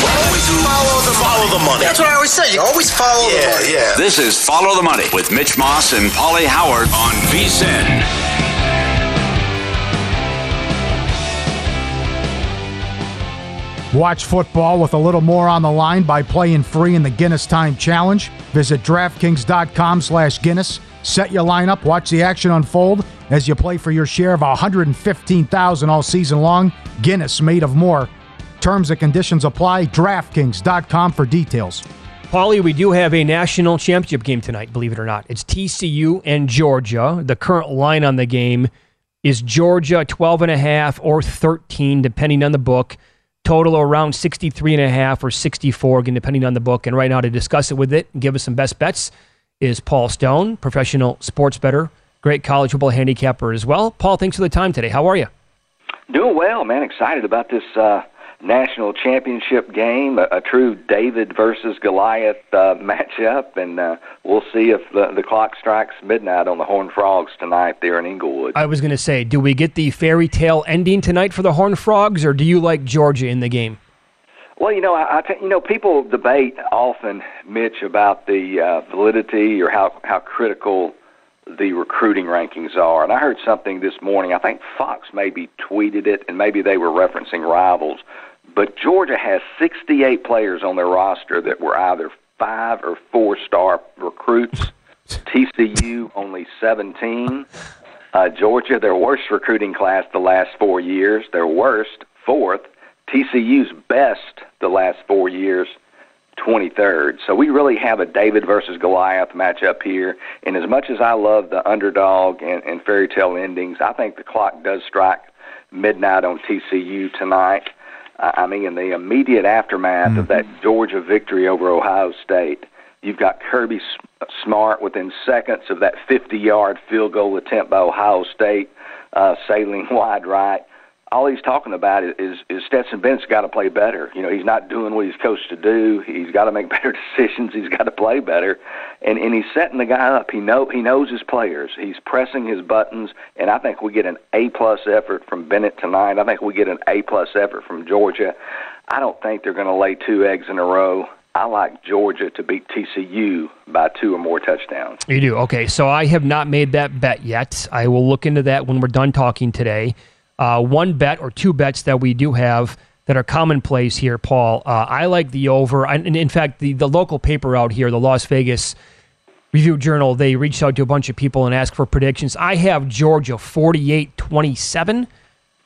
Always follow the, follow the money. That's what I always say. You always follow yeah, the money. Yeah. This is Follow the Money with Mitch Moss and Pauly Howard on VSIN. Watch football with a little more on the line by playing free in the Guinness Time Challenge. Visit DraftKings.com slash Guinness. Set your lineup, watch the action unfold as you play for your share of 115000 all season long. Guinness made of more. Terms and conditions apply. DraftKings.com for details. Pauly, we do have a national championship game tonight, believe it or not. It's TCU and Georgia. The current line on the game is Georgia 12 and a half or 13, depending on the book. Total around 63 and a half or 64, again, depending on the book. And right now to discuss it with it and give us some best bets is Paul Stone, professional sports bettor, great college football handicapper as well. Paul, thanks for the time today. How are you? Doing well, man. Excited about this uh, national championship game, a, a true David versus Goliath uh, matchup, and uh, we'll see if the, the clock strikes midnight on the Horned Frogs tonight there in Inglewood. I was going to say, do we get the fairy tale ending tonight for the Horned Frogs, or do you like Georgia in the game? Well, you know, I, I t- you know, people debate often, Mitch, about the uh, validity or how how critical the recruiting rankings are. And I heard something this morning. I think Fox maybe tweeted it, and maybe they were referencing rivals. But Georgia has 68 players on their roster that were either five or four star recruits. TCU only 17. Uh, Georgia, their worst recruiting class the last four years. Their worst, fourth. TCU's best the last four years, 23rd. So we really have a David versus Goliath matchup here. And as much as I love the underdog and, and fairy tale endings, I think the clock does strike midnight on TCU tonight. I mean, in the immediate aftermath mm-hmm. of that Georgia victory over Ohio State, you've got Kirby Smart within seconds of that 50-yard field goal attempt by Ohio State, uh, sailing wide right all he's talking about is, is, Stetson Bennett's got to play better. You know, he's not doing what he's coached to do. He's got to make better decisions. He's got to play better, and and he's setting the guy up. He know he knows his players. He's pressing his buttons, and I think we get an A plus effort from Bennett tonight. I think we get an A plus effort from Georgia. I don't think they're going to lay two eggs in a row. I like Georgia to beat TCU by two or more touchdowns. You do? Okay, so I have not made that bet yet. I will look into that when we're done talking today uh, one bet or two bets that we do have that are commonplace here, Paul. Uh, I like the over. And in fact, the, the local paper out here, the Las Vegas Review Journal, they reached out to a bunch of people and asked for predictions. I have Georgia 48 27.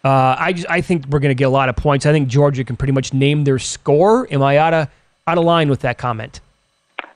Uh, I I think we're going to get a lot of points. I think Georgia can pretty much name their score. Am I out of out of line with that comment?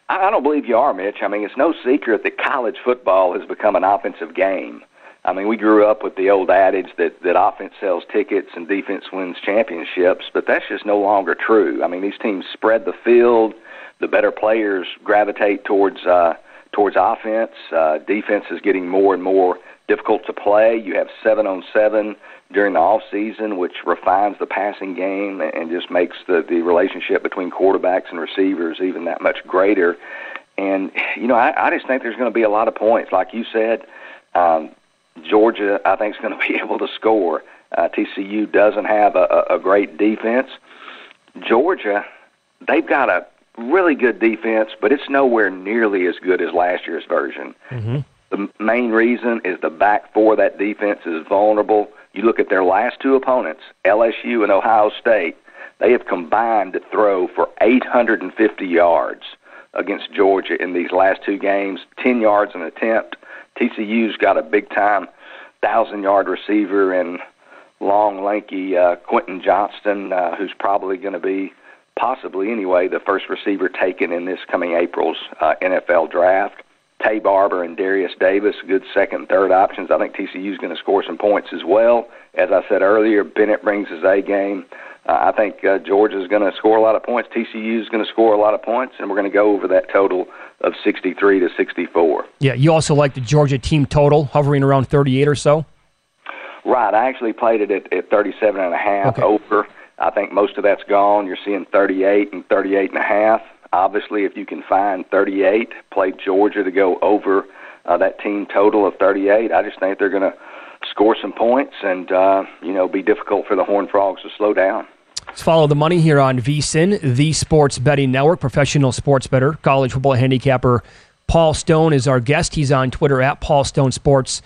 I don't believe you are, Mitch. I mean, it's no secret that college football has become an offensive game. I mean, we grew up with the old adage that that offense sells tickets and defense wins championships, but that's just no longer true. I mean, these teams spread the field. The better players gravitate towards uh, towards offense. Uh, defense is getting more and more difficult to play. You have seven on seven during the off season, which refines the passing game and just makes the the relationship between quarterbacks and receivers even that much greater. And you know, I, I just think there's going to be a lot of points, like you said. Um, Georgia, I think, is going to be able to score. Uh, TCU doesn't have a, a great defense. Georgia, they've got a really good defense, but it's nowhere nearly as good as last year's version. Mm-hmm. The main reason is the back four of that defense is vulnerable. You look at their last two opponents, LSU and Ohio State, they have combined to throw for 850 yards against Georgia in these last two games, 10 yards an attempt. TCU's got a big time thousand yard receiver and long, lanky uh, Quentin Johnston, uh, who's probably going to be, possibly anyway, the first receiver taken in this coming April's uh, NFL draft. Taye Barber and Derius Davis, good second, third options. I think TCU is going to score some points as well. As I said earlier, Bennett brings his A game. I think uh, Georgia is going to score a lot of points. TCU is going to score a lot of points, and we're going to go over that total of 63 to 64. Yeah, you also like the Georgia team total hovering around 38 or so? Right. I actually played it at, at 37 and a half okay. over. I think most of that's gone. You're seeing 38 and 38 and a half. Obviously, if you can find 38, play Georgia to go over uh, that team total of 38. I just think they're going to score some points and uh, you know be difficult for the Horned Frogs to slow down. Let's follow the money here on VSIN, the Sports Betting Network. Professional sports bettor, college football handicapper Paul Stone is our guest. He's on Twitter at Paul Stone Sports.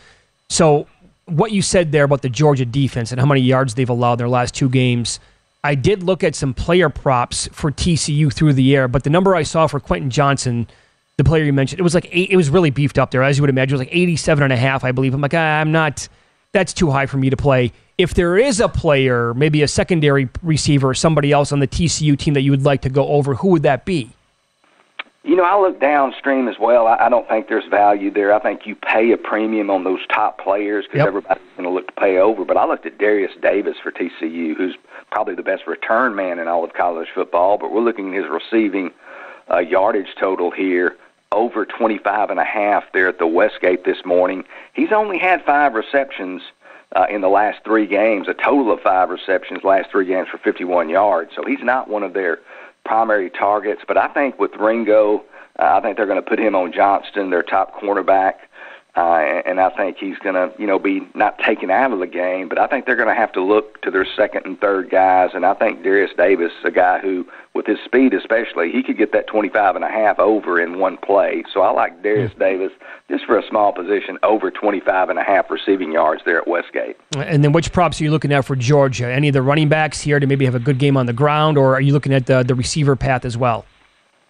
So, what you said there about the Georgia defense and how many yards they've allowed their last two games, I did look at some player props for TCU through the air, but the number I saw for Quentin Johnston, the player you mentioned, it was like eight, it was really beefed up there, as you would imagine. It was like 87 and a half, I believe. I'm like, ah, I'm not, that's too high for me to play if there is a player, maybe a secondary receiver or somebody else on the TCU team that you would like to go over, who would that be? You know, I look downstream as well. I, I don't think there's value there. I think you pay a premium on those top players because Yep. everybody's going to look to pay over. But I looked at Derius Davis for TCU, who's probably the best return man in all of college football. But we're looking at his receiving uh, yardage total here over 25 and a half there at the Westgate this morning. He's only had five receptions uh, in the last three games, a total of five receptions last three games for 51 yards. So he's not one of their primary targets. But I think with Ringo, uh, I think they're going to put him on Johnston, their top cornerback. Uh, and I think he's going to, you know, be not taken out of the game, but I think they're going to have to look to their second and third guys. And I think Derius Davis, a guy who, with his speed especially, he could get that 25 and a half over in one play. So I like Derius Davis just for a small position over 25 and a half receiving yards there at Westgate. And then which props are you looking at for Georgia? Any of the running backs here to maybe have a good game on the ground, or are you looking at the, the receiver path as well?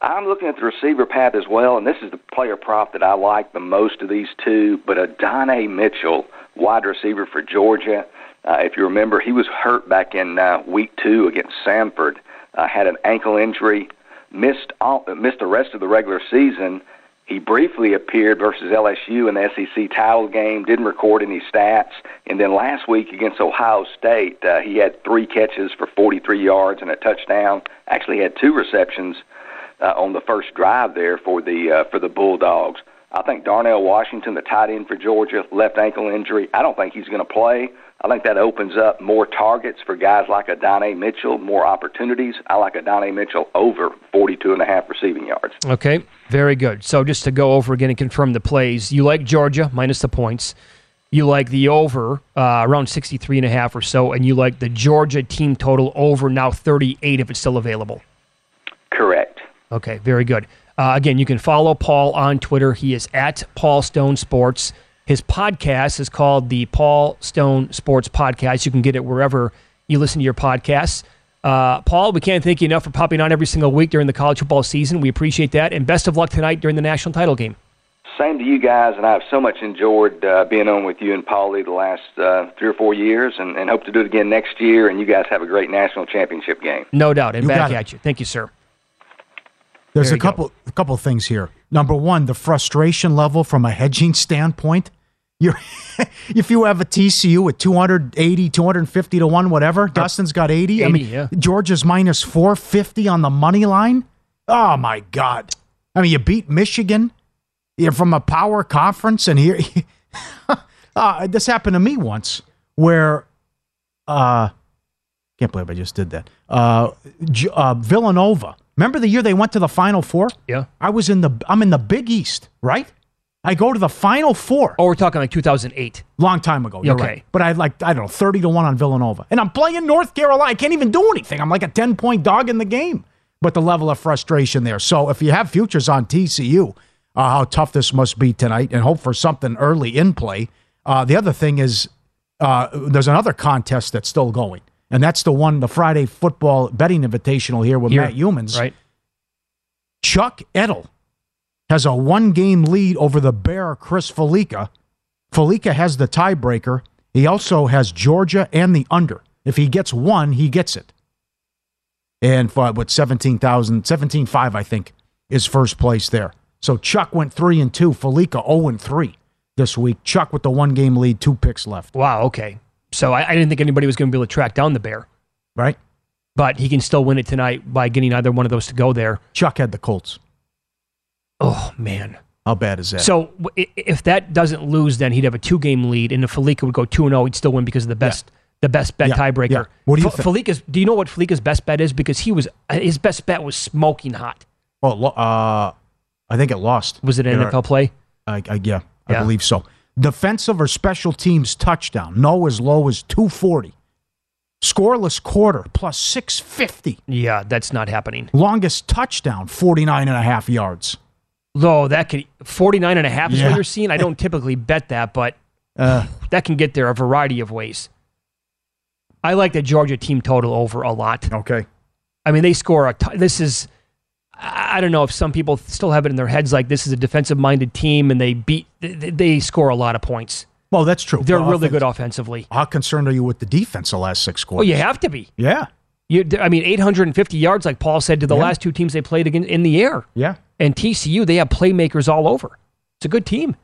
I'm looking at the receiver path as well, and this is the player prop that I like the most of these two. But Adonai Mitchell, wide receiver for Georgia, uh, if you remember, he was hurt back in uh, week two against Samford, uh, had an ankle injury, missed all, missed the rest of the regular season. He briefly appeared versus LSU in the SEC title game, didn't record any stats. And then last week against Ohio State, uh, he had three catches for 43 yards and a touchdown. Actually, had two receptions uh, on the first drive there for the uh, for the Bulldogs. I think Darnell Washington, the tight end for Georgia, left ankle injury. I don't think he's going to play. I think that opens up more targets for guys like Adonai Mitchell, more opportunities. I like Adonai Mitchell over 42 and a half receiving yards. Okay, very good. So just to go over again and confirm the plays, you like Georgia minus the points. You like the over uh, around 63 and a half or so, and you like the Georgia team total over now 38 if it's still available. Correct. Okay, very good. Uh, again, you can follow Paul on Twitter. He is at Paul Stone Sports. His podcast is called the Paul Stone Sports Podcast. You can get it wherever you listen to your podcasts. Uh, Paul, we can't thank you enough for popping on every single week during the college football season. We appreciate that. And best of luck tonight during the national title game. Same to you guys, and I've so much enjoyed uh, being on with you and Pauly the last uh, three or four years, and, and hope to do it again next year. And you guys have a great national championship game. No doubt, and You back got at you. Thank you, sir. There's There a you go. couple a couple things here. Number one, the frustration level from a hedging standpoint. You're if you have a TCU at 280, 250 to 1, whatever, Dustin's got 80. I mean, yeah. Georgia's minus 450 on the money line. Oh my God. I mean, you beat Michigan. You're from a power conference, and here uh, this happened to me once where uh can't believe I just did that. Uh, uh Villanova. Remember the year they went to the Final Four? Yeah. I was in the I'm in the Big East, right? I go to the Final Four. Oh, we're talking like 2008. Long time ago. You're Okay. right. But I had like I don't know, 30 to 1 on Villanova. And I'm playing North Carolina. I can't even do anything. I'm like a 10 point dog in the game. But the level of frustration there. So if you have futures on TCU, uh, how tough this must be tonight and hope for something early in play. Uh, the other thing is uh, there's another contest that's still going. And that's the one, the Friday football betting invitational here with Here. Matt Youmans. Right. Chuck Edel has a one game lead over the Bear Chris Fallica. Fallica has the tiebreaker. He also has Georgia and the under. If he gets one, he gets it. And for what 17,000, 17.5, I think, is first place there. So Chuck went three and two, Fallica 0 and three this week. Chuck with the one game lead, two picks left. Wow. Okay. So I, I didn't think anybody was going to be able to track down the bear, Right? but he can still win it tonight by getting either one of those to go there. Chuck had the Colts. Oh man. How bad is that? So w- if that doesn't lose, then he'd have a two-game lead, and if Fallica would go two and zero, he'd still win because of the best, the best bet Yeah, tiebreaker. yeah. What do you F- think? Fallica's? Do you know what Fallica's best bet is? Because he was uh, his best bet was smoking hot. well, uh, I think it lost. Was it an NFL play? I, I, yeah, I believe so. Defensive or special teams touchdown, no as low as 240. Scoreless quarter, plus 650. Yeah, that's not happening. Longest touchdown, 49 and a half yards. Though that could 49 and a half is Yeah. what you're seeing. I don't typically bet that, but Uh, that can get there a variety of ways. I like the Georgia team total over a lot. okay. I mean, they score a. T- this is. I don't know if some people still have it in their heads like this is a defensive-minded team and they beat. They, score a lot of points. Well, that's true. They're The really offense- good offensively. How concerned are you with the defense the last six quarters? Well, you have to be. Yeah. You, I mean, 850 yards, like Paul said, to the Yeah. last two teams they played again in the air. Yeah. And TCU, they have playmakers all over. It's a good team.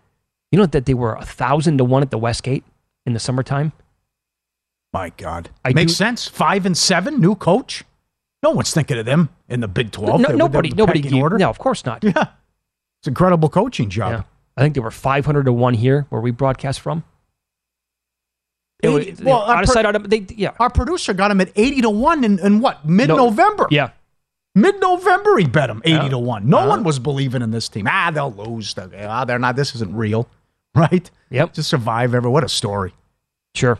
You know that they were a thousand to one at the Westgate in the summertime. My God. I Makes do- sense. Five and seven, new coach. No one's thinking of them in the Big 12. no, nobody, nobody. gave- order. No, of course not. Yeah. It's incredible coaching job. Yeah. I think they were 500 to one here where we broadcast from. It was- Eighty- well, out our of pro- sight, out of they, yeah. Our producer got him at 80 to 1 in, in what? Mid November. Yeah. Mid November, he bet him 80 Yeah. to 1. No Uh-huh. one was believing in this team. Ah, they'll lose. They're- Ah, they're not. This isn't real. Right? Yep. Just survive ever. What a story. Sure.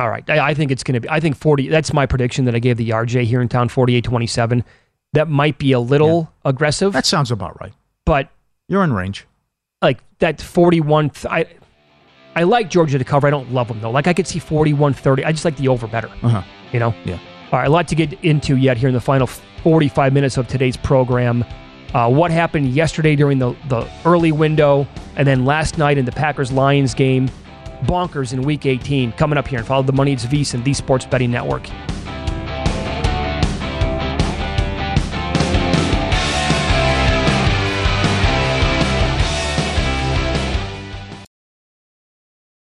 All right. I, I think it's going to be, I think 40, that's my prediction that I gave the RJ here in town, 48 27. That might be a little aggressive, That sounds about right. but You're in range. like that 41, th- I, I like Georgia to cover. I don't love them though. Like I could see 41 30. I just like the over better, Uh huh. you know? Yeah. All right. A lot to get into yet here in the final 45 minutes of today's program. Uh, what happened yesterday during the, the early window, and then last night in the Packers Lions game. Bonkers in week 18 coming up here and follow the money. It's VSIN the Sports Betting Network.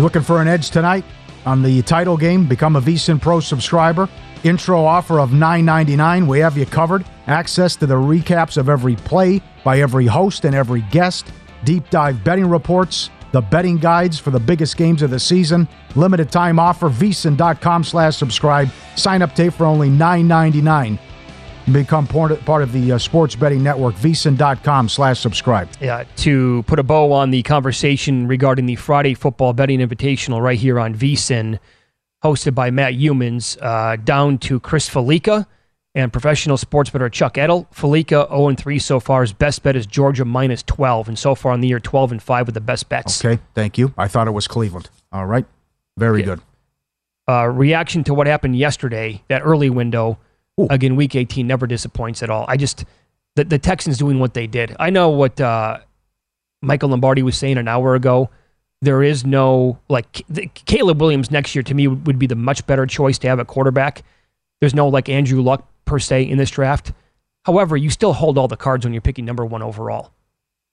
You looking for an edge tonight on the title game? Become a VSIN Pro subscriber. Intro offer of $9.99. We have you covered. Access to the recaps of every play by every host and every guest. Deep dive betting reports. The betting guides for the biggest games of the season. Limited time offer. VSIN.com slash subscribe. Sign up tape for only $9.99 become part of the uh, sports betting network, vsin.com slash subscribe. Yeah, to put a bow on the conversation regarding the Friday football betting invitational right here on vsin, hosted by Matt Youmans, uh, down to Chris Fallica and professional sports bettor Chuck Edel. Fallica 0-3 so far. His best bet is Georgia minus 12, and so far in the year 12 and 5 with the best bets. Okay, thank you. I thought it was Cleveland. All right, very good. Uh, reaction to what happened yesterday, that early window – Ooh. Again, week 18 never disappoints at all. I just, the, the Texans doing what they did. I know what uh, Michael Lombardi was saying an hour ago. There is no, like, the, Caleb Williams next year to me would, would be the much better choice to have a quarterback. There's no, like, Andrew Luck per se in this draft. However, you still hold all the cards when you're picking number one overall.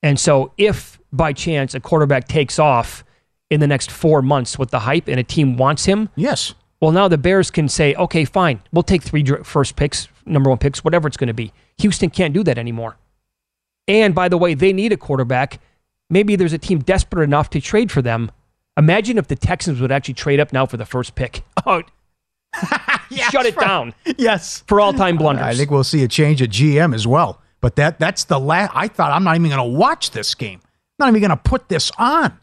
And so if by chance a quarterback takes off in the next four months with the hype and a team wants him, yes, well, now the Bears can say, okay, fine, we'll take three first picks, number one picks, whatever it's going to be. Houston can't do that anymore. And by the way, they need a quarterback. Maybe there's a team desperate enough to trade for them. Imagine if the Texans would actually trade up now for the first pick. Oh, yes, shut it right. down. Yes, for all time blunders. I think we'll see a change at GM as well. But that that's the last. I thought I'm not even going to watch this game. I'm not even going to put this on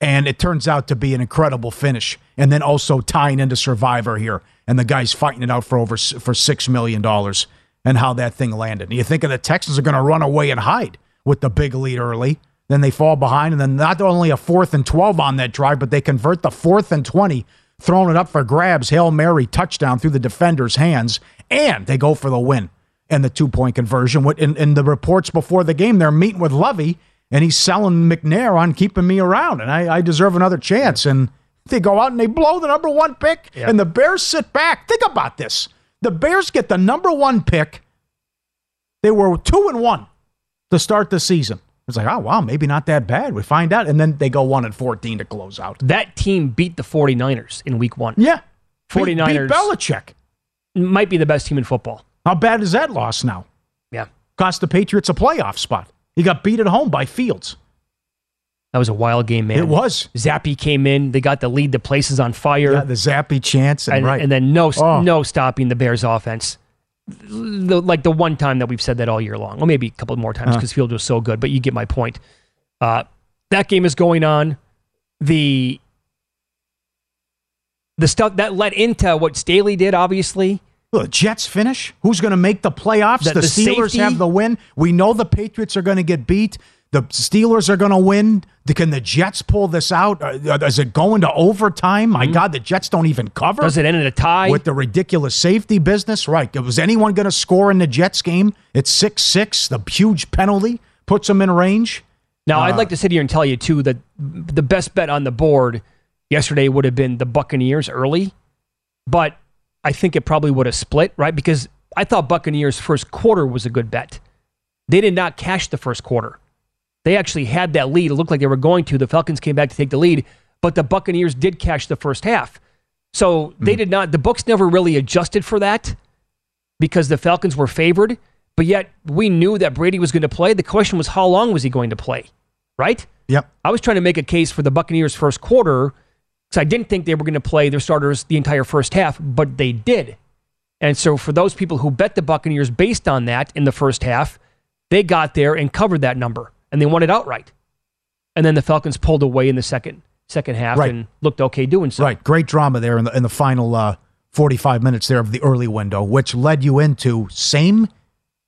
and it turns out to be an incredible finish. And then also tying into Survivor here, and the guy's fighting it out for over for six million dollars. and how that thing landed. And you think the Texans are going to run away and hide with the big lead early. Then they fall behind, and then not only a fourth and 12 on that drive, but they convert the fourth and 20, throwing it up for grabs, Hail Mary touchdown through the defender's hands, and they go for the win and the two point conversion. In, in the reports before the game, they're meeting with Lovie, and he's selling McNair on keeping me around, and I, I deserve another chance. And they go out and they blow the number one pick, Yep. and the Bears sit back. Think about this: the Bears get the number one pick. They were two and one to start the season. It's like, oh wow, maybe not that bad. We find out, and then they go one and fourteen to close out. That team beat the 49ers in week one. Yeah, 49ers beat, beat Belichick. might be the best team in football. How bad is that loss now? Yeah. Cost the Patriots a playoff spot. He got beat at home by Fields. That was a wild game, man. It was. Zappe came in. They got the lead. The place is on fire. Yeah, the Zappe chance, and, and, right. and then no, Oh. no stopping the Bears' offense. The, like the one time that we've said that all year long, or maybe a couple more times because Field was so good. But you get my point. Uh, that game is going on. The the stuff that led into what Staley did, obviously. The Jets finish? Who's going to make the playoffs? The- The, the Steelers safety? have the win. We know the Patriots are going to get beat. The Steelers are going to win. Can the Jets pull this out? Uh, Is it going to overtime? My God, the Jets don't even cover. Mm-hmm. Does it end in a tie? With the ridiculous safety business, right? Was anyone going to score in the Jets game? It's 6 6. The huge penalty puts them in range. Now, I'd Uh, like to sit here and tell you too that the best bet on the board yesterday would have been the Buccaneers early, but I think it probably would have split, right? Because I thought Buccaneers first quarter was a good bet. They did not cash the first quarter. They actually had that lead. It looked like they were going to. The Falcons came back to take the lead, but the Buccaneers did cash the first half. So they Hmm. did not. The books never really adjusted for that because the Falcons were favored, but yet we knew that Brady was going to play. The question was how long was he going to play, right? Yep. I was trying to make a case for the Buccaneers first quarter because I didn't think they were going to play their starters the entire first half, but they did. And so for those people who bet the Buccaneers based on that in the first half, they got there and covered that number and they won it outright. And then the Falcons pulled away in the second second half Right. and looked okay doing so. Right. Great drama there in the in the final uh, 45 minutes there of the early window, which led you into same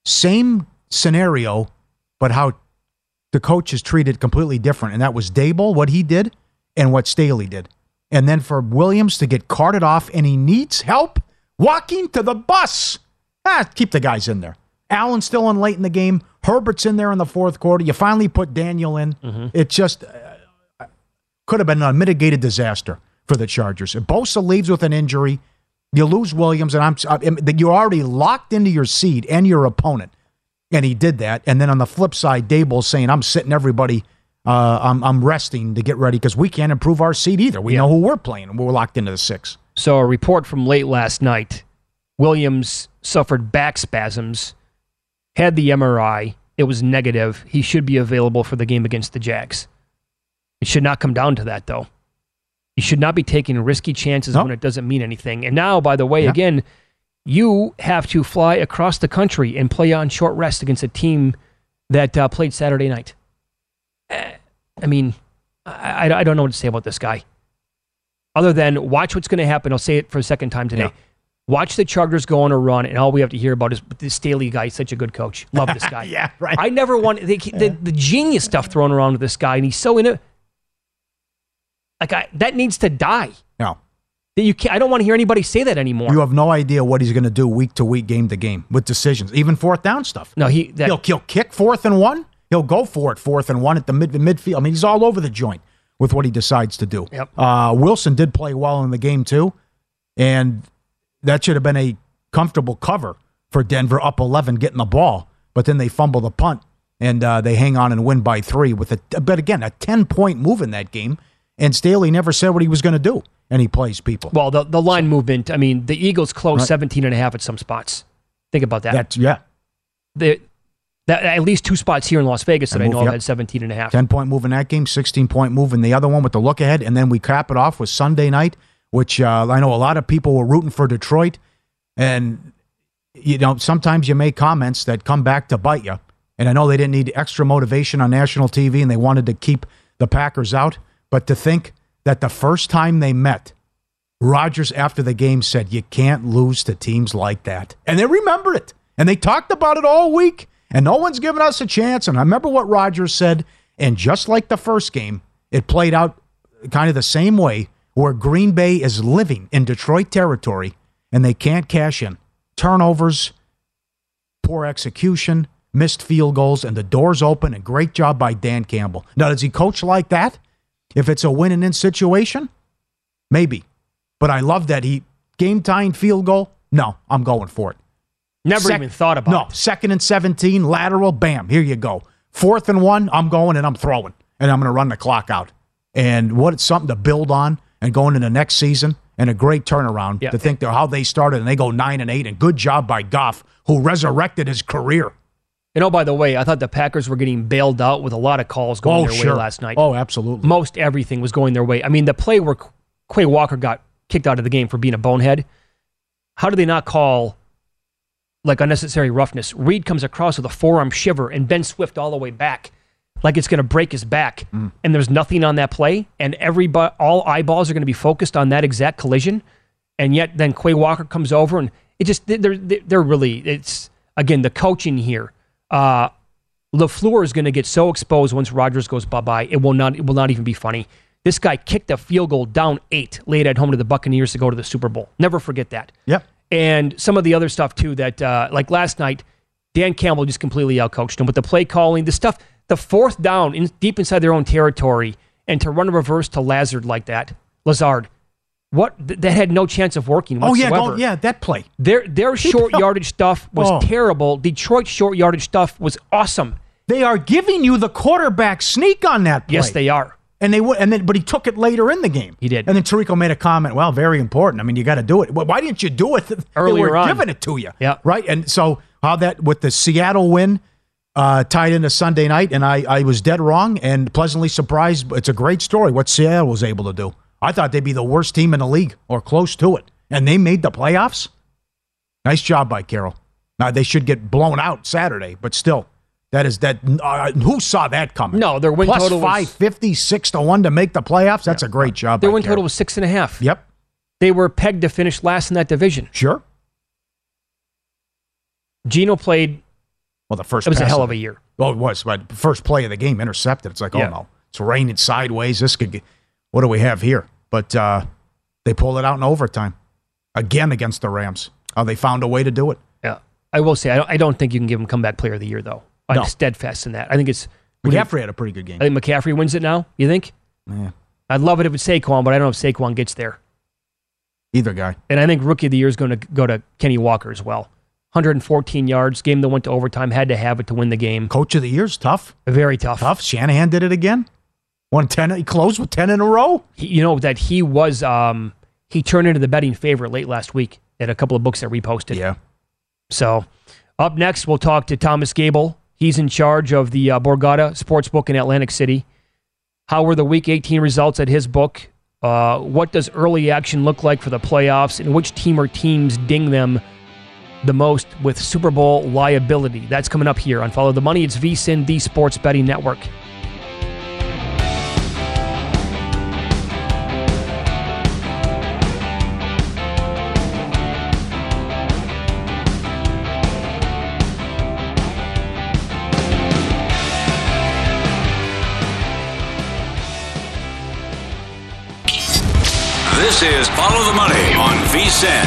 same scenario, but how the coach is treated completely different. And that was Daboll, what he did, and what Staley did. And then for Williams to get carted off and he needs help walking to the bus. Ah, keep the guys in there. Allen's still in late in the game. Herbert's in there in the fourth quarter. You finally put Daniel in. It just uh, could have been a mitigated disaster for the Chargers. If Bosa leaves with an injury, you lose Williams, and I'm, I'm you're already locked into your seed and your opponent. And he did that. And then on the flip side, Daboll's saying, "I'm sitting everybody. Uh, I'm I'm resting to get ready because we can't improve our seed either. We know who we're playing. We're locked into the six. So a report from late last night, Williams suffered back spasms, had the MRI. It was negative. He should be available for the game against the Jags. It should not come down to that, though. You should not be taking risky chances when it doesn't mean anything. And now, by the way, Yeah. again, you have to fly across the country and play on short rest against a team that uh, played Saturday night. Eh, I mean, I, I, don't know what to say about this guy other than watch what's going to happen. I'll say it for a second time today. Yeah. Watch the Chargers go on a run, and all we have to hear about is this Staley guy. such a good coach. Love this guy. Yeah, right. I never want the, the, the genius stuff thrown around with this guy, and he's so in it. Like I, that needs to die. No. That you can't, I don't want to hear anybody say that anymore. You have no idea what he's going to do week to week, game to game with decisions, even fourth down stuff. no, he that, he'll, he'll kick fourth and one. He'll go for it fourth and one at the mid midfield. I mean, he's all over the joint with what he decides to do. Yep. Uh, Wilson did play well in the game too, and that should have been a comfortable cover for Denver, up eleven, getting the ball. But then they fumble the punt, and uh, they hang on and win by three with a. But again, a ten point move in that game, and Staley never said what he was going to do, and he plays people. well, the, the line movement. I mean, the Eagles closed Right. 17 and a half at some spots. Think about that. That's yeah, the, that at least two spots here in Las Vegas that I move, know of yep. had 17 and a half. 10 point move in that game, 16 point move in the other one with the look ahead. And then we cap it off with Sunday night, which uh, I know a lot of people were rooting for Detroit. And, you know, sometimes you make comments that come back to bite you. And I know they didn't need extra motivation on national TV and they wanted to keep the Packers out. But to think that the first time they met, Rodgers after the game said, You can't lose to teams like that. And they remembered it. And they talked about it all week, and no one's given us a chance. And I remember what Rodgers said, and just like the first game, it played out kind of the same way, where Green Bay is living in Detroit territory and they can't cash in. Turnovers, poor execution, missed field goals, and the doors open. And great job by Dan Campbell. Now, does he coach like that? If it's a win and in situation, maybe. But I love that he game tying field goal. No, I'm going for it. Never Sec- even thought about no, it. second and 17, lateral, bam, here you go. Fourth and one, I'm going and I'm throwing, and I'm going to run the clock out. And what it's something to build on and going into next season, and a great turnaround Yeah. to think they're how they started and they go nine and eight, and good job by Goff, who resurrected his career. And oh, by the way, I thought the Packers were getting bailed out with a lot of calls going Oh, their sure. way last night. Oh, absolutely. Most everything was going their way. I mean, the play where Quay Walker got kicked out of the game for being a bonehead. How do they not call like unnecessary roughness? Reed comes across with a forearm shiver and Ben Swift all the way back, like it's going to break his back. Mm. And there's nothing on that play, and everybody, all eyeballs are going to be focused on that exact collision. And yet, then Quay Walker comes over, and it just they're they're really it's again the coaching here. Uh, Lafleur is going to get so exposed once Rodgers goes bye bye. It will not. It will not even be funny. This guy kicked a field goal down eight, laid at home to the Buccaneers to go to the Super Bowl. Never forget that. Yep. And some of the other stuff too. That uh, like last night, Dan Campbell just completely outcoached him with the play calling, the stuff, the fourth down in, deep inside their own territory, and to run a reverse to Lazard like that, Lazard. What th- that had no chance of working. whatsoever. Oh yeah, go, yeah, that play. Their their short yardage stuff was Oh. terrible. Detroit's short yardage stuff was awesome. They are giving you the quarterback sneak on that play. Yes, they are. And they would, and then, but he took it later in the game. He did. And then Tirico made a comment. Well, very important. I mean, you got to do it. Why didn't you do it? They Earlier were on. giving it to you. Yeah. Right. And so how that with the Seattle win uh, tied into Sunday night, and I I was dead wrong and pleasantly surprised. It's a great story what Seattle was able to do. I thought they'd be the worst team in the league or close to it, and they made the playoffs. Nice job by Carroll. Now they should get blown out Saturday, but still, that is that. Uh, who saw that coming? No, their win Plus total was- 550, to one to make the playoffs. That's a great job. Their win total was six and a half. Yep. They were pegged to finish last in that division. Sure. Gino played. Well, the first It was a hell of of a year. Well, it was, but first play of the game intercepted. It's like, Yeah. oh no, it's raining sideways. This could get. What do we have here? But uh, they pulled it out in overtime again against the Rams. Oh, they found a way to do it. Yeah, I will say I don't, I don't think you can give him comeback player of the year though. I'm No. steadfast in that. I think it's McCaffrey had a pretty good game. I think McCaffrey wins it now. You think? Yeah. I'd love it if it's Saquon, but I don't know if Saquon gets there. Either guy. And I think rookie of the year is going to go to Kenny Walker as well. 114 yards, game that went to overtime, had to have it to win the game. Coach of the year is tough. Very tough. Tough. Shanahan did it again. Won ten. He closed with ten in a row. He, you know that he was um he turned into the betting favorite late last week at a couple of books that reposted. Yeah. So up next, we'll talk to Thomas Gable. He's in charge of the uh, Borgata Sportsbook in Atlantic City. How were the Week 18 results at his book? Uh, what does early action look like for the playoffs, and which team or teams ding them the most with Super Bowl liability? That's coming up here on Follow the Money. It's VSIN, the Sports Betting Network. Is Follow the Money on VSIN.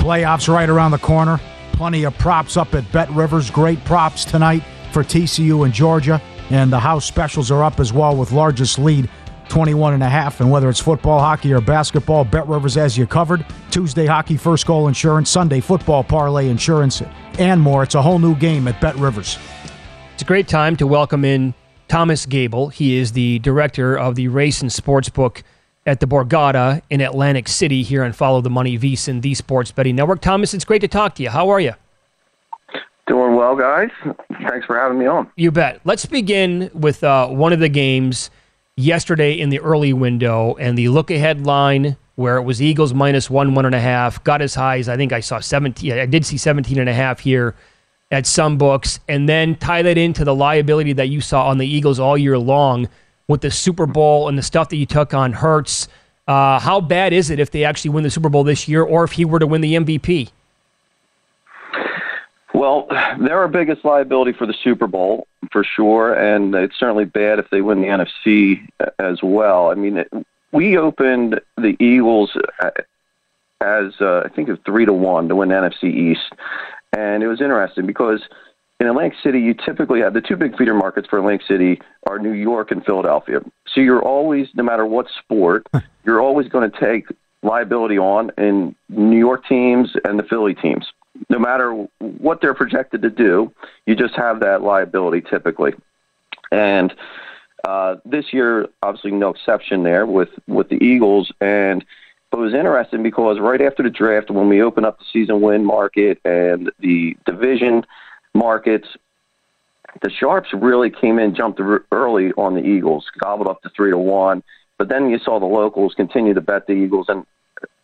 Playoffs right around the corner. Plenty of props up at Bet Rivers. Great props tonight for TCU and Georgia. And the house specials are up as well with largest lead 21 and a half. And whether it's football, hockey, or basketball, Bet Rivers has you covered. Tuesday hockey, first goal insurance. Sunday football, parlay insurance, and more. It's a whole new game at Bet Rivers. It's a great time to welcome in Thomas Gable. He is the director of the Race and sports book at the Borgata in Atlantic City here on Follow the Money VSIN, the Sports Betting Network. Thomas, it's great to talk to you. How are you? Doing well, guys. Thanks for having me on. You bet. Let's begin with uh, one of the games yesterday in the early window and the look ahead line where it was Eagles minus one, one and a half, got as high as I think I saw 17. I did see 17 and a half here at some books, and then tie that into the liability that you saw on the Eagles all year long with the Super Bowl and the stuff that you took on Hurts. Uh, how bad is it if they actually win the Super Bowl this year, or if he were to win the MVP? Well, they're our biggest liability for the Super Bowl for sure, and it's certainly bad if they win the NFC as well. I mean, we opened the Eagles as uh, I think it was three to one to win the NFC East, and it was interesting because in Atlantic City you typically have the two big feeder markets for Atlantic City are New York and Philadelphia. So you're always, no matter what sport, you're always going to take liability on in New York teams and the Philly teams no matter what they're projected to do, you just have that liability typically. And uh, this year, obviously, no exception there with with the Eagles. And it was interesting because right after the draft, when we opened up the season win market and the division markets, the sharps really came in, jumped early on the Eagles, gobbled up to three to one. But then you saw the locals continue to bet the Eagles, and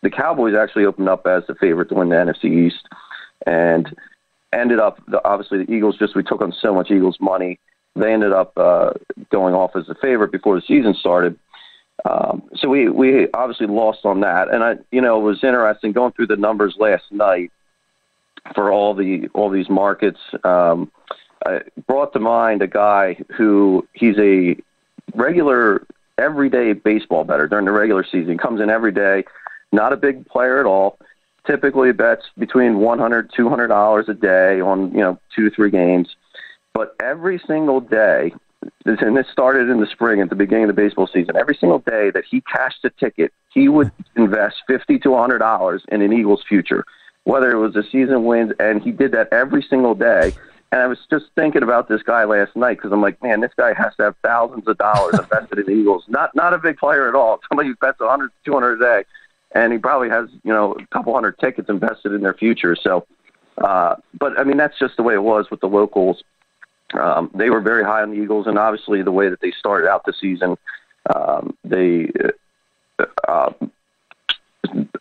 the Cowboys actually opened up as the favorite to win the NFC East and ended up obviously the Eagles just we took on so much Eagles money. They ended up uh, going off as a favorite before the season started. Um, so we we obviously lost on that, and I you know it was interesting going through the numbers last night for all the all these markets. Um, I brought to mind a guy who he's a regular everyday baseball bettor during the regular season. Comes in every day, not a big player at all typically bets between 100 $200 a day on, you know, two three games. But every single day, and this started in the spring at the beginning of the baseball season, every single day that he cashed a ticket, he would invest 50 to $100 in an Eagles future, whether it was a season wins, and he did that every single day. And I was just thinking about this guy last night because I'm like, man, this guy has to have thousands of dollars invested in Eagles. Not not a big player at all. Somebody who bets 100, 200 a day and he probably has you know a couple hundred tickets invested in their future. So, uh, but I mean that's just the way it was with the locals. Um, they were very high on the Eagles, and obviously the way that they started out the season, um, they uh,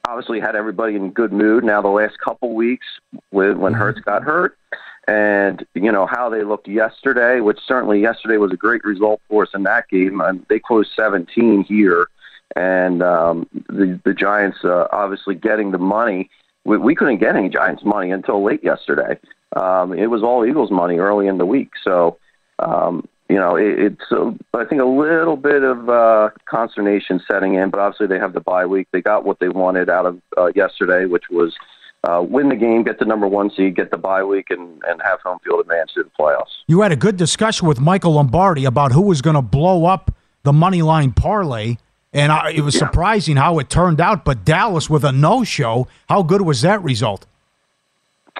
obviously had everybody in good mood. Now the last couple weeks, with when Hurts got hurt, and you know how they looked yesterday, which certainly yesterday was a great result for us in that game. And they closed 17 here and um, the the Giants uh, obviously getting the money. We, we couldn't get any Giants money until late yesterday. Um, it was all Eagles money early in the week, so um, you know it, it's a, I think a little bit of uh, consternation setting in. But obviously they have the bye week. They got what they wanted out of uh, yesterday, which was. Uh, win the game, get the number one seed, get the bye week, and, and have home field advantage to the playoffs. You had a good discussion with Michael Lombardi about who was going to blow up the money line parlay and I, it was yeah. surprising how it turned out. But Dallas with a no-show, how good was that result?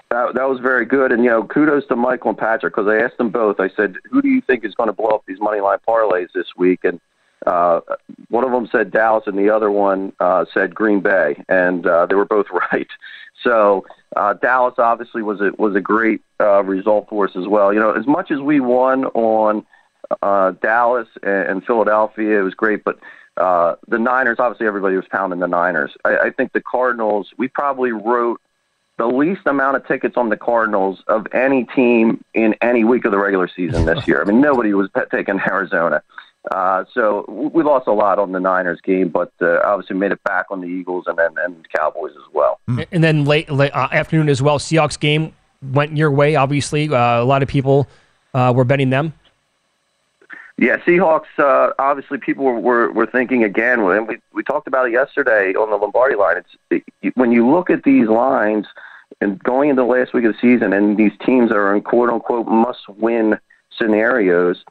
That, that was very good, and you know, kudos to Michael and Patrick because I asked them both. I said, "Who do you think is going to blow up these money line parlays this week?" And uh, one of them said Dallas, and the other one uh, said Green Bay, and uh, they were both right. So uh, Dallas obviously was a was a great uh, result for us as well. You know, as much as we won on uh, Dallas and, and Philadelphia, it was great, but uh, the Niners, obviously, everybody was pounding the Niners. I, I think the Cardinals, we probably wrote the least amount of tickets on the Cardinals of any team in any week of the regular season this year. I mean, nobody was taking Arizona. Uh, so we lost a lot on the Niners game, but uh, obviously made it back on the Eagles and then and Cowboys as well. And then late, late uh, afternoon as well. Seahawks game went your way. Obviously, uh, a lot of people uh, were betting them. Yeah, Seahawks. Uh, obviously, people were, were, were thinking again. And we we talked about it yesterday on the Lombardi line. It's it, when you look at these lines and going into the last week of the season, and these teams are in quote unquote must win scenarios.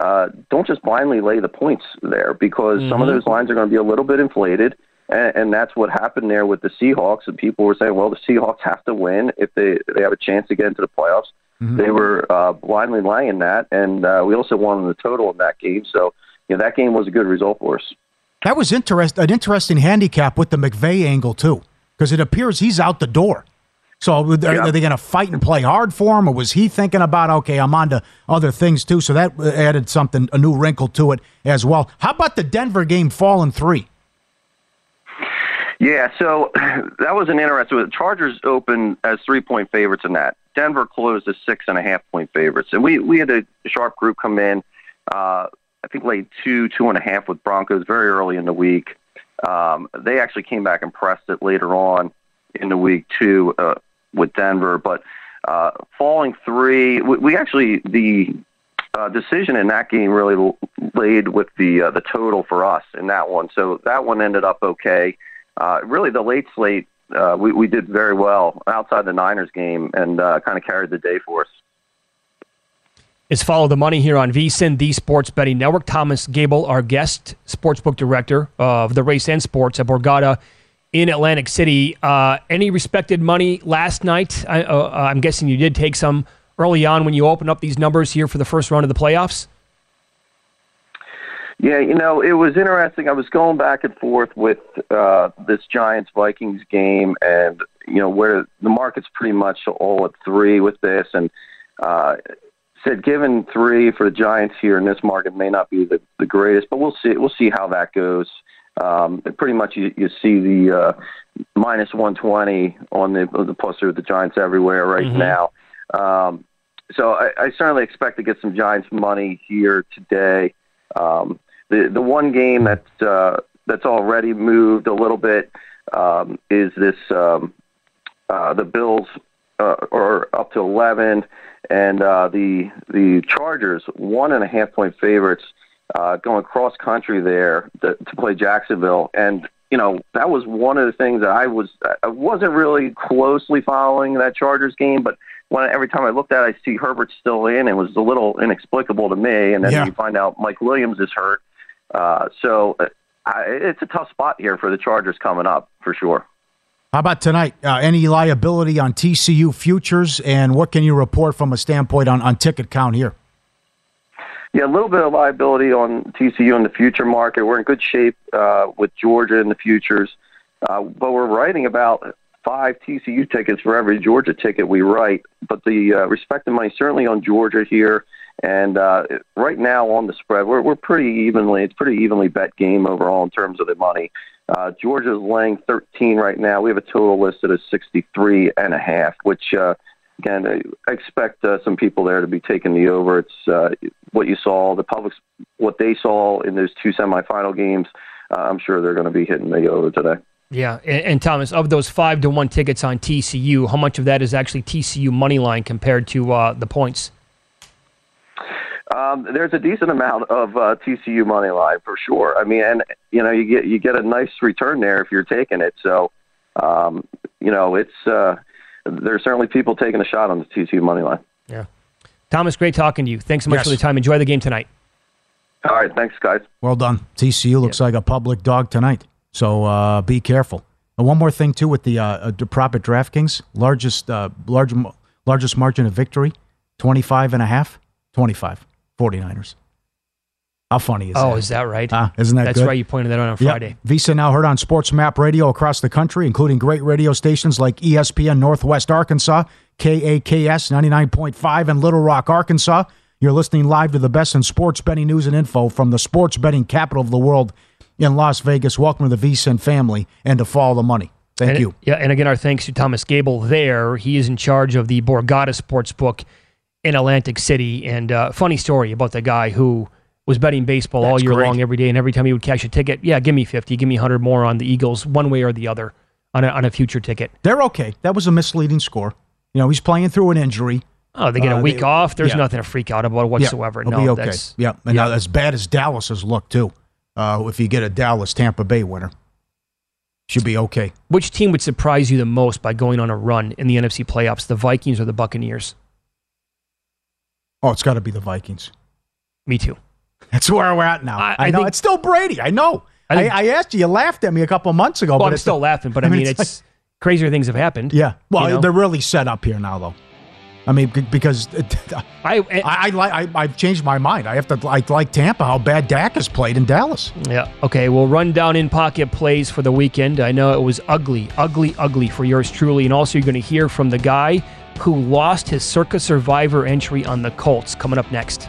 Uh, don't just blindly lay the points there because mm-hmm. some of mm-hmm. those lines are going to be a little bit inflated, and, and that's what happened there with the Seahawks. And people were saying, well, the Seahawks have to win if they they have a chance to get into the playoffs. Mm-hmm. They were uh, blindly laying that, and uh, we also won the total in that game. So, you know, that game was a good result for us. That was interest, an interesting handicap with the McVay angle too, because it appears he's out the door. So are, yeah. are they going to fight and play hard for him, or was he thinking about okay, I'm on to other things too? So that added something, a new wrinkle to it as well. How about the Denver game falling three? Yeah, so that was an interesting. The Chargers open as three point favorites in that. Denver closed as six and a half point favorites, and we we had a sharp group come in. Uh, I think laid two two and a half with Broncos very early in the week. Um, they actually came back and pressed it later on in the week too uh, with Denver, but uh, falling three, we, we actually the uh, decision in that game really laid with the uh, the total for us in that one. So that one ended up okay. Uh, really, the late slate uh, we we did very well outside the Niners game and uh, kind of carried the day for us. It's Follow the Money here on VSIN, the Sports Betting Network. Thomas Gable, our guest, sportsbook director of the race and sports at Borgata in Atlantic City. Uh, any respected money last night? I, uh, I'm guessing you did take some early on when you opened up these numbers here for the first round of the playoffs. Yeah, you know, it was interesting. I was going back and forth with uh, this Giants Vikings game, and you know where the market's pretty much all at three with this, and uh, said given three for the Giants here in this market may not be the, the greatest, but we'll see. We'll see how that goes. Um, pretty much, you, you see the uh, minus 120 on the the poster of the Giants everywhere right Mhm. now. Um, so I, I certainly expect to get some Giants money here today. Um, the the one game that's uh, that's already moved a little bit um, is this um, uh, the Bills uh, are up to 11, and uh, the the Chargers one and a half point favorites uh, going cross country there to, to play Jacksonville, and you know that was one of the things that I was I wasn't really closely following that Chargers game, but when every time I looked at it, I see Herbert's still in, it was a little inexplicable to me, and then Yeah. you find out Mike Williams is hurt. Uh, so uh, I, it's a tough spot here for the Chargers coming up for sure. How about tonight? Uh, any liability on TCU futures, and what can you report from a standpoint on, on ticket count here? Yeah, a little bit of liability on TCU in the future market. We're in good shape uh, with Georgia in the futures, uh, but we're writing about five TCU tickets for every Georgia ticket we write. But the uh, respective money certainly on Georgia here, and uh, right now on the spread, we're we're pretty evenly. It's pretty evenly bet game overall in terms of the money. Uh, Georgia's laying 13 right now. We have a total listed as 63 and a half, which uh, again, I expect uh, some people there to be taking the over. It's uh, what you saw, the public's what they saw in those two semifinal games. Uh, I'm sure they're going to be hitting the over today. Yeah, and, and Thomas, of those five to one tickets on TCU, how much of that is actually TCU money line compared to uh, the points? Um, there's a decent amount of uh, TCU money line for sure. I mean, and you know, you get you get a nice return there if you're taking it. So, um, you know, it's uh, there's certainly people taking a shot on the TCU money line. Yeah. Thomas, great talking to you. Thanks so much Yes. for the time. Enjoy the game tonight. All right, thanks, guys. Well done. TCU looks like a public dog tonight, so uh, be careful. And one more thing too with the uh, uh, the prop at DraftKings, largest uh, large, largest margin of victory, 25 and a half, 25, 49ers. How funny is that? oh, is that right? Ah, isn't that That's good? right. You pointed that out on Yep. Friday. VSIN now heard on Sports Map Radio across the country, including great radio stations like ESPN Northwest Arkansas, KAKS 99.5 in Little Rock, Arkansas. You're listening live to the best in sports betting news and info from the sports betting capital of the world in Las Vegas. Welcome to the VSIN family and to follow the money. Thank And- you. Yeah, and again, our thanks to Thomas Gable there. He is in charge of the Borgata Sportsbook in Atlantic City. And uh, funny story about the guy who was betting baseball all year great. long, every day, and every time he would cash a ticket, yeah, give me 50, give me 100 more on the Eagles, one way or the other, on a, on a future ticket. They're okay. That was a misleading score. You know, he's playing through an injury. Oh, they get a Uh, week they- off. There's yeah. nothing to freak out about whatsoever. Yeah, no, be okay. that's yeah, and now as bad as Dallas has looked too. Uh, if you get a Dallas Tampa Bay winner, should be okay. Which team would surprise you the most by going on a run in the NFC playoffs, the Vikings or the Buccaneers? Oh, it's got to be the Vikings. Me too. That's where we're at now. I, I know think- it's still Brady. I know. I I, think- I, asked you. You laughed at me a couple months ago. well, but I'm it's still laughing, but I, mean, it's, crazier things have happened. yeah. Well, you know? they're really set up here now, though. I mean, because it, I I eh, I, like I I've changed my mind. I have to I like Tampa. How bad Dak has played in Dallas. Yeah. Okay. We'll run down in pocket plays for the weekend. I know it was ugly, ugly, ugly for yours truly. And also, you're going to hear from the guy who lost his Circa Survivor entry on the Colts coming up next.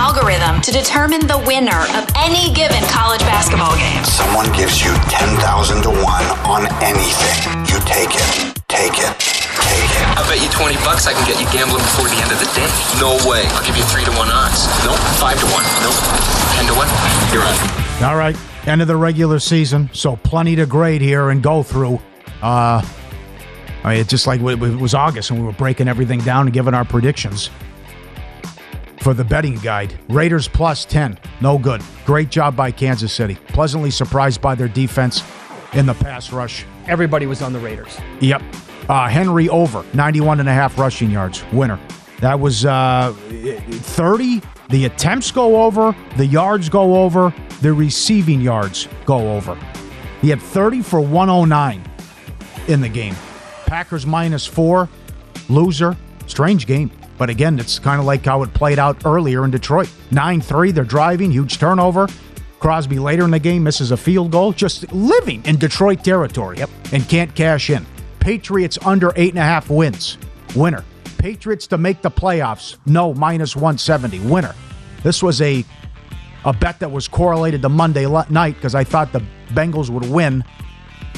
Algorithm to determine the winner of any given college basketball game. Someone gives you 10,000 to 1 on anything. You take it. Take it. Take it. I bet you 20 bucks I can get you gambling before the end of the day. No way. I'll give you 3 to 1 odds. Nope. 5 to 1. Nope. 10 to 1. You're on. All right, end of the regular season, so plenty to grade here and go through. Uh, I mean, it's just like it was August and we were breaking everything down and giving our predictions for the betting guide. Raiders plus 10, no good. Great job by Kansas City. Pleasantly surprised by their defense in the pass rush. Everybody was on the Raiders. Yep. Uh, Henry over 91 and a half rushing yards, winner. That was uh, 30. The attempts go over, the yards go over, the receiving yards go over. He had 30 for 109 in the game. Packers minus four, loser. Strange game. But again, it's kind of like how it played out earlier in Detroit. 9 3, they're driving, huge turnover. Crosby later in the game misses a field goal, just living in Detroit territory yep. and can't cash in. Patriots under eight and a half wins. Winner. Patriots to make the playoffs. No, minus 170. Winner. This was a a bet that was correlated to Monday night because I thought the Bengals would win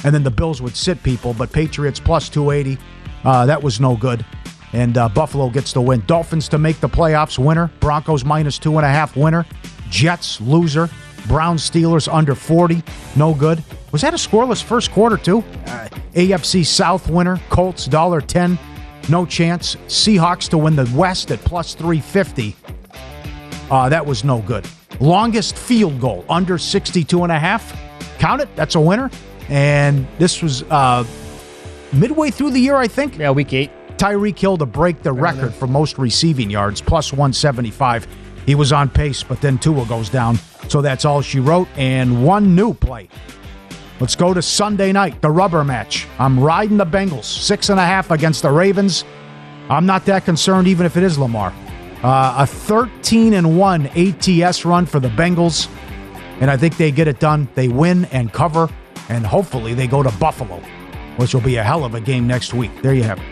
and then the Bills would sit people. But Patriots plus 280, uh, that was no good. And uh, Buffalo gets the win. Dolphins to make the playoffs winner. Broncos minus two and a half winner. Jets loser. Browns Steelers under 40, no good. Was that a scoreless first quarter too? Uh, AFC South winner. Colts dollar 10, no chance. Seahawks to win the West at plus 350. Uh, that was no good. Longest field goal under 62 and a half. Count it. That's a winner. And this was uh, midway through the year, I think. Yeah, week eight. Tyreek Hill to break the record for most receiving yards, plus 175. He was on pace, but then Tua goes down. So that's all she wrote. And one new play. Let's go to Sunday night, the rubber match. I'm riding the Bengals, six and a half against the Ravens. I'm not that concerned, even if it is Lamar. Uh, a 13 and 1 ATS run for the Bengals. And I think they get it done. They win and cover. And hopefully they go to Buffalo, which will be a hell of a game next week. There you have it.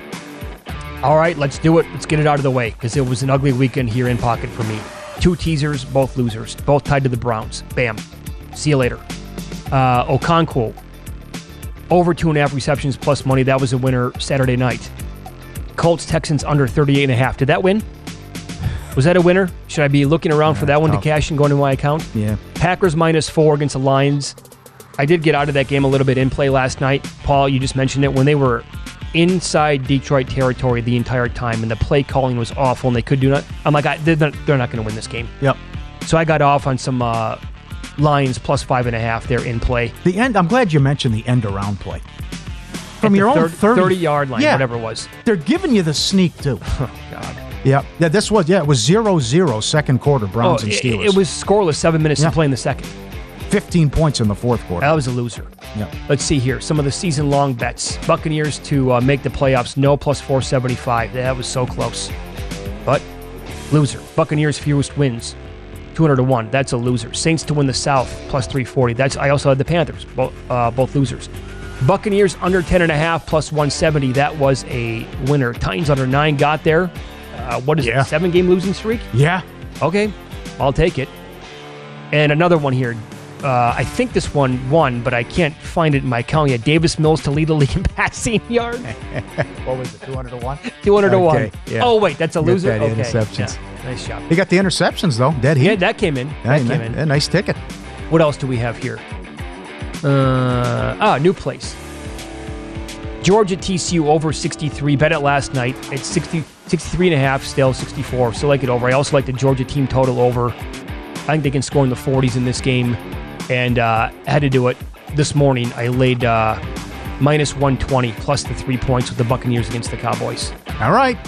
All right, let's do it. Let's get it out of the way because it was an ugly weekend here in pocket for me. Two teasers, both losers, both tied to the Browns. Bam. See you later. Uh, Okonkwo, over two and a half receptions plus money. That was a winner Saturday night. Colts Texans under 38 and a half. Did that win? Was that a winner? Should I be looking around for that one tough. to cash and go into my account? Yeah. Packers minus four against the Lions. I did get out of that game a little bit in play last night. Paul, you just mentioned it. When they were inside Detroit territory the entire time and the play calling was awful and they could do not. I'm like, I, they're not, they're not going to win this game. Yep. So I got off on some uh, Lions plus five and a half there in play. The end. I'm glad you mentioned the end around play. From your own 30, 30 yard line, Yeah. whatever it was. They're giving you the sneak too. Oh, God. Yeah. Yeah. This was, yeah, it was 0 0 second quarter, Browns Oh, and it, Steelers. it was scoreless seven minutes Yeah. to play in the second. 15 points in the fourth quarter. That was a loser. Yeah. Let's see here. Some of the season long bets. Buccaneers to uh, make the playoffs, no plus 475. That was so close. But loser. Buccaneers fewest wins, 200 to 1. That's a loser. Saints to win the South, plus 340. That's I also had the Panthers, both, uh, both losers. Buccaneers under 10.5, plus 170. That was a winner. Titans under 9 got there. Uh, what is it? Seven game losing streak? Yeah. Okay. I'll take it. And another one here. Uh, I think this one won, but I can't find it in my account yet. Davis Mills to lead the league in passing yards. what was it, 200 to 1? 200 to 1. Yeah. Oh, wait, that's a loser? that Okay. interceptions. Yeah, Nice job. He got the interceptions, though. Dead heat. Yeah, that came in. That came in. yeah, nice ticket. What else do we have here? Uh, ah, new place. Georgia TCU over 63. Bet it last night. It's 60, 63 and a half, still 64. Still like it over. I also like the Georgia team total over. I think they can score in the 40s in this game. And uh, had to do it this morning. I laid uh, minus 120 plus the three points with the Buccaneers against the Cowboys. All right.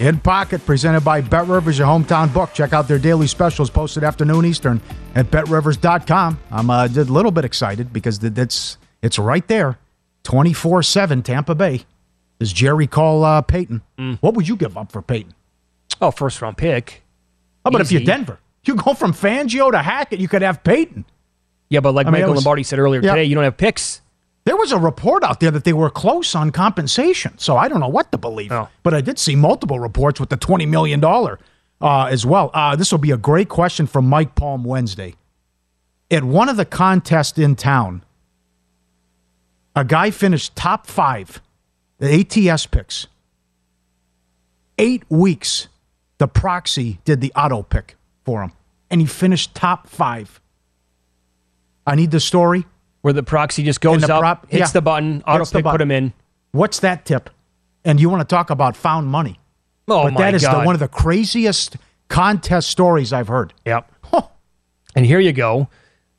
In Pocket, presented by Bet Rivers, your hometown book. Check out their daily specials posted afternoon Eastern at betrivers.com. I'm uh, a little bit excited because th- that's it's right there, 24 7 Tampa Bay. Does Jerry call uh, Payton? What would you give up for Payton? Oh, first round pick. How about if you're Denver? You go from Fangio to Hackett, you could have Payton. Yeah, but like I mean, Michael was- Lombardi said earlier Yeah. today, you don't have picks. There was a report out there that they were close on compensation, so I don't know what to believe. But I did see multiple reports with the twenty million dollar uh, as well. Uh, this will be a great question from Mike Palm Wednesday. At one of the contests in town, a guy finished top five, the ATS picks. Eight weeks, the proxy did the auto pick for him, and he finished top five. I need the story. Where the proxy just goes the up, prop- hits yeah. the button, auto pick, put him in. What's that tip? And you want to talk about found money? Oh but my that is the, God. one of the craziest contest stories I've heard. Yep. And here you go.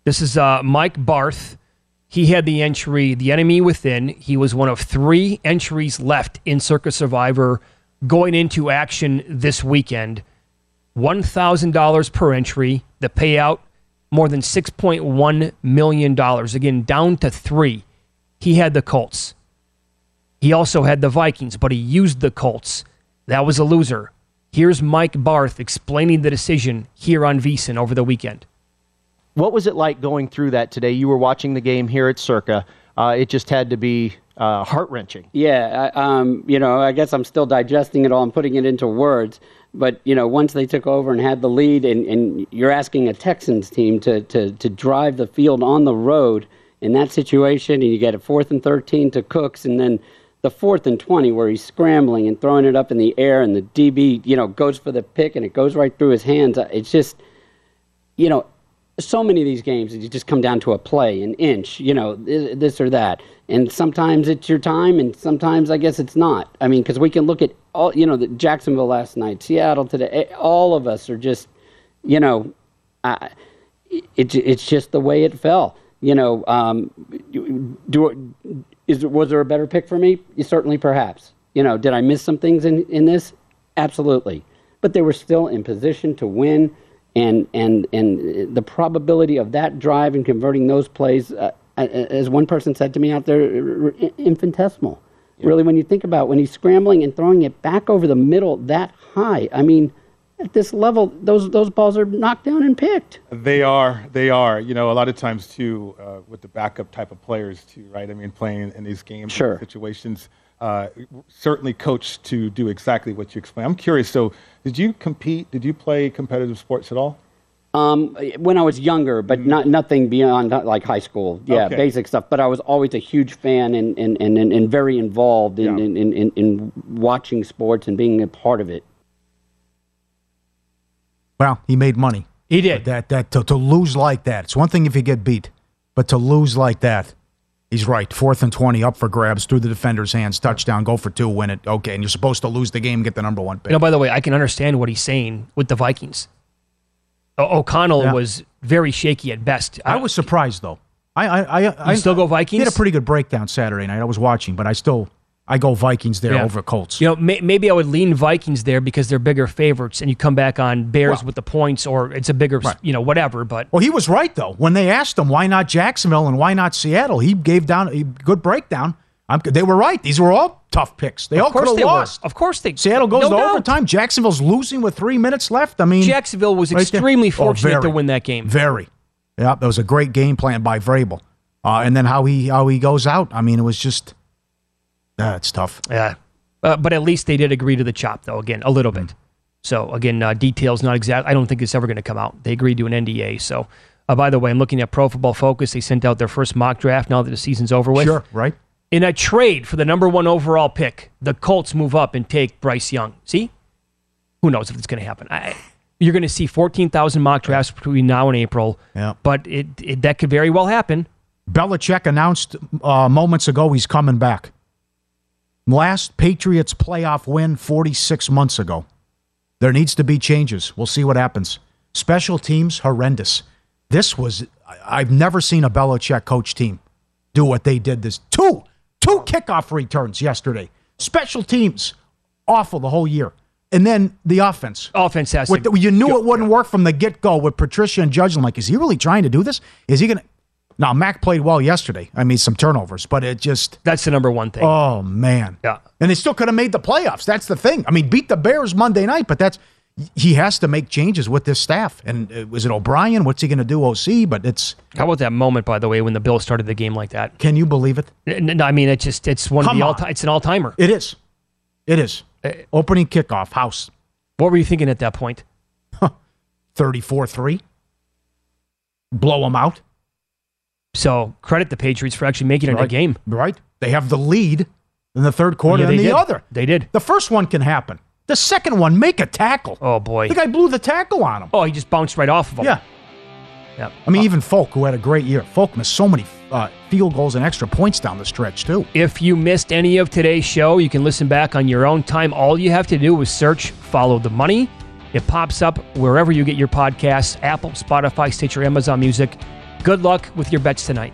This is uh, Mike Barth. He had the entry, The Enemy Within. He was one of three entries left in Circa Survivor going into action this weekend. $1,000 per entry. The payout, more than $6.1 million. Again, down to three. He had the Colts. He also had the Vikings, but he used the Colts. That was a loser. Here's Mike Barth explaining the decision here on VSiN over the weekend. What was it like going through that today? You were watching the game here at Circa. Uh, it just had to be uh, heart wrenching. Yeah, I, um, you know, I guess I'm still digesting it all and putting it into words. But you know, once they took over and had the lead, and, and you're asking a Texans team to, to to drive the field on the road in that situation, and you get a fourth and thirteen to Cooks, and then the fourth and 20 where he's scrambling and throwing it up in the air and the DB, you know, goes for the pick and it goes right through his hands. It's just, you know, so many of these games you just come down to a play, an inch, you know, this or that. And sometimes it's your time and sometimes I guess it's not. I mean, because we can look at all, you know, the Jacksonville last night, Seattle today, eh, all of us are just, you know, uh, it, it's just the way it fell. You know, um, do, is was there a better pick for me? Certainly, perhaps. You know, did I miss some things in, in this? Absolutely. But they were still in position to win, and and and the probability of that drive and converting those plays, uh, as one person said to me out there, infinitesimal. Yeah. Really, when you think about when he's scrambling and throwing it back over the middle that high, I mean, at this level, those those balls are knocked down and picked. They are, they are. You know, a lot of times too, uh, with the backup type of players too, right? I mean, playing in these games sure. situations, uh, certainly coached to do exactly what you explained. I'm curious. So, did you compete? Did you play competitive sports at all? Um, when I was younger, but not nothing beyond like high school. Yeah, okay. basic stuff. But I was always a huge fan and and, and, and very involved in, yeah. in, in, in watching sports and being a part of it. Well, he made money. He did. That that to, to lose like that. It's one thing if you get beat, but to lose like that, he's right. Fourth and twenty, up for grabs through the defender's hands, touchdown, go for two, win it. Okay, and you're supposed to lose the game, get the number one pick. You know, by the way, I can understand what he's saying with the Vikings. O- O'Connell yeah. was very shaky at best. I was surprised though. I I I, I still go Vikings. He had a pretty good breakdown Saturday night. I was watching, but I still I go Vikings there yeah. over Colts. You know, may, maybe I would lean Vikings there because they're bigger favorites, and you come back on Bears well, with the points, or it's a bigger, right. you know, whatever. But well, he was right though when they asked him why not Jacksonville and why not Seattle. He gave down a good breakdown. I'm, they were right. These were all tough picks. They of all could have lost. Were. Of course they. Seattle goes no to doubt. overtime. Jacksonville's losing with three minutes left. I mean, Jacksonville was right extremely there. fortunate oh, to win that game. Very. Yeah, that was a great game plan by Vrabel. Uh, and then how he how he goes out. I mean, it was just that's tough. Yeah. Uh, but at least they did agree to the chop, though, again, a little bit. Mm. So, again, uh, details not exact. I don't think it's ever going to come out. They agreed to an NDA. So, uh, by the way, I'm looking at Pro Football Focus. They sent out their first mock draft now that the season's over with. Sure, right. In a trade for the number one overall pick, the Colts move up and take Bryce Young. See? Who knows if it's going to happen? I, you're going to see 14,000 mock drafts between now and April. Yeah. But it, it that could very well happen. Belichick announced uh, moments ago he's coming back. Last Patriots playoff win 46 months ago. There needs to be changes. We'll see what happens. Special teams, horrendous. This was, I've never seen a Belichick coach team do what they did this. Two, two kickoff returns yesterday. Special teams, awful the whole year. And then the offense. Offense has to. You knew go, it wouldn't yeah. work from the get go with Patricia and Judge. I'm like, is he really trying to do this? Is he going to? Now, Mac played well yesterday. I mean, some turnovers, but it just. That's the number one thing. Oh, man. Yeah. And they still could have made the playoffs. That's the thing. I mean, beat the Bears Monday night, but that's. He has to make changes with this staff. And uh, was it O'Brien? What's he going to do, OC? But it's. How about that moment, by the way, when the Bills started the game like that? Can you believe it? No, I mean, it's just, it's one Come of the all time. It's an all timer. It is. It is. Uh, Opening kickoff, house. What were you thinking at that point? 34 3. Blow them out. So credit the Patriots for actually making it right. a game. Right. They have the lead in the third quarter yeah, and the did. other. They did. The first one can happen. The second one, make a tackle. Oh boy. The guy blew the tackle on him. Oh, he just bounced right off of him. Yeah. Yeah. I mean, uh, even Folk, who had a great year, Folk missed so many uh, field goals and extra points down the stretch, too. If you missed any of today's show, you can listen back on your own time. All you have to do is search Follow the Money. It pops up wherever you get your podcasts Apple, Spotify, Stitcher, Amazon Music. Good luck with your bets tonight.